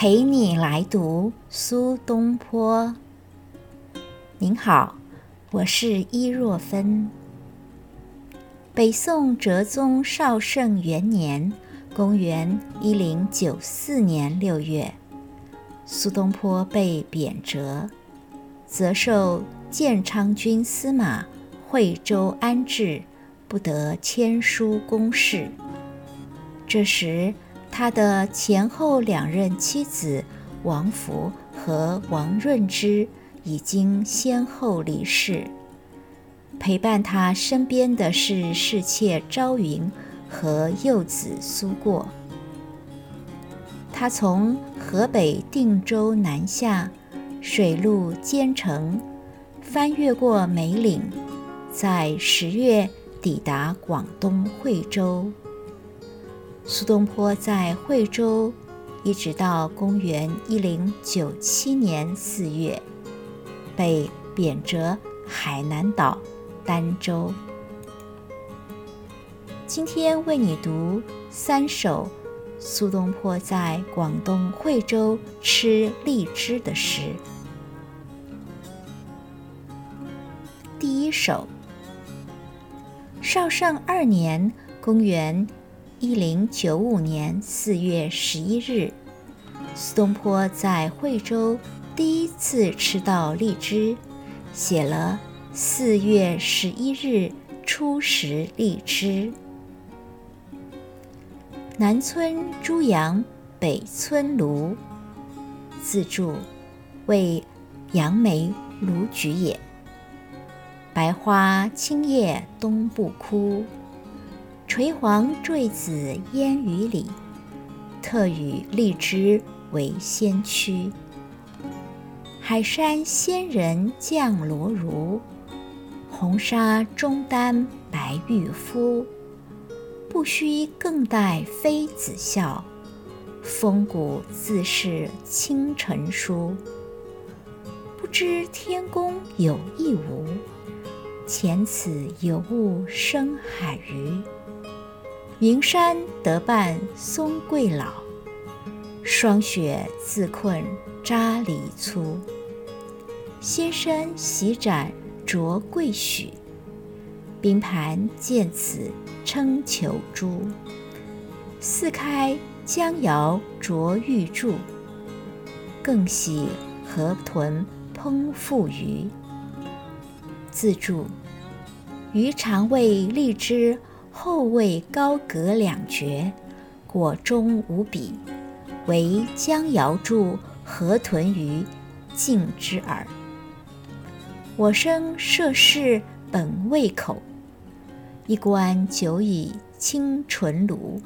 陪你来读苏东坡。您好，我是伊若芬。北宋哲宗绍圣元年（公元一零九四年六月），苏东坡被贬谪，则受建昌军司马惠州安置，不得签书公事。这时，他的前后两任妻子王弗和王润之已经先后离世，陪伴他身边的是侍妾朝云和幼子苏过。他从河北定州南下，水路兼程，翻越过梅岭，在十月抵达广东惠州。苏东坡在惠州一直到公元一零九七年四月，被贬谪海南岛儋州。今天为你读三首苏东坡在广东惠州吃荔枝的诗。第一首，绍圣二年，公元。一零九五年四月十一日，苏东坡在惠州第一次吃到荔枝，写了“四月十一日初食荔枝”。南村朱杨，北村卢。自注：为杨梅、卢橘也。白花青叶东不枯。垂黄坠子烟雨里，特与荔枝为先驱。海山仙人降罗襦，红纱中丹白玉肤。不须更待妃子笑，风骨自是清晨书。不知天公有意无？遣此有物生海鱼。云山得伴松桂老，霜雪自困扎篱粗。仙山洗盏酌桂许，冰盘见此称求珠。四开江肴酌玉柱，更喜河豚烹富鱼。自注：鱼肠味荔枝。后味高阁两绝，果中无比，唯江瑶柱、河豚鱼尽之耳。我生涉世本未口，一观久已清纯炉。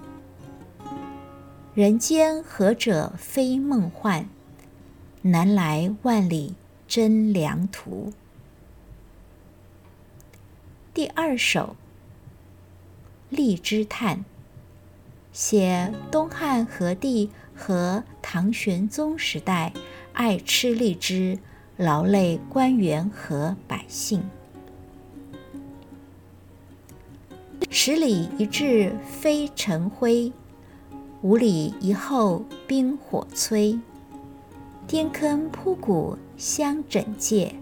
人间何者非梦幻？南来万里真良图。第二首。《荔枝叹》写东汉和帝和唐玄宗时代爱吃荔枝，劳累官员和百姓。十里一至飞尘灰，五里一后冰火摧。颠坑铺谷相枕藉，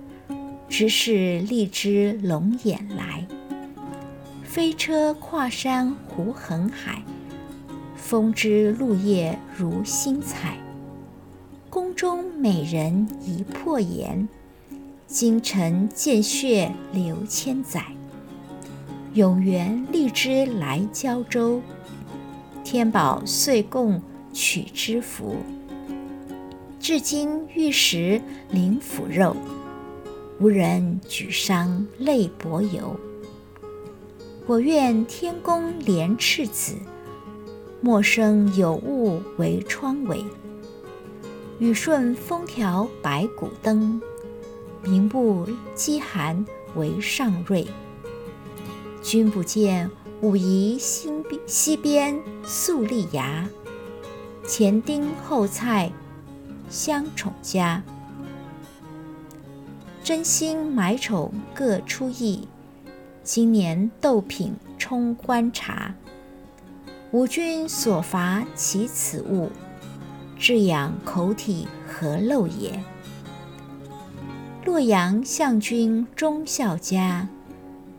直是荔枝龙眼来。飞车跨山湖横海，风枝露叶如新彩。宫中美人已破颜，京城见血流千载。永元荔枝来交州，天宝岁贡取之福。至今玉石临腐肉，无人举觞泪薄油。我愿天公怜赤子，莫生有物为窗帷。雨顺风调百谷登，民不饥寒为上瑞。君不见，武夷新西边粟粒芽，前丁后菜相宠佳。真心买宠各出意。今年斗品充观察，吾君所伐其此物，至养口体何陋也？洛阳相君忠孝家，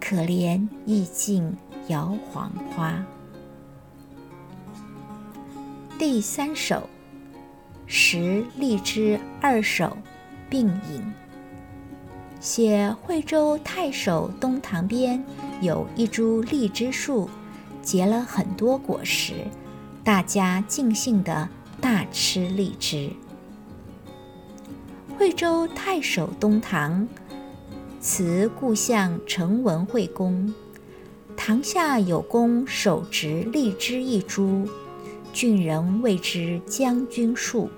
可怜意境摇黄花。第三首，十荔枝二首并引。写惠州太守东堂边有一株荔枝树，结了很多果实，大家尽兴地大吃荔枝。惠州太守东堂，辞故乡成文惠公，堂下有公手植荔枝一株。郡人谓之将军树，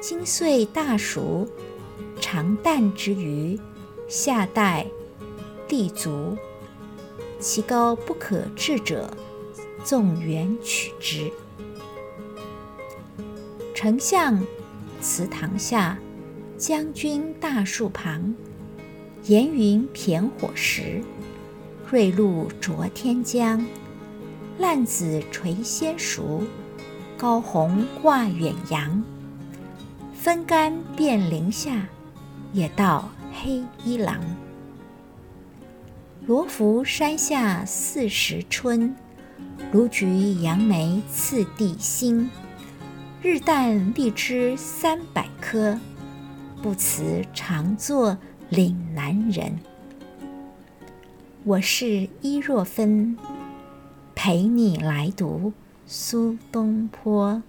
今岁大熟，长啖之余，下带地足，其高不可至者，纵远取之。丞相祠堂下，将军大树旁，严云骈火石，瑞露灼天江。烂子垂先熟，高红挂远扬。分甘遍林下，也道黑衣郎。罗浮山下四时春，卢橘杨梅次第新。日啖荔枝三百颗，不辞长作岭南人。我是伊若芬。陪你来读苏东坡。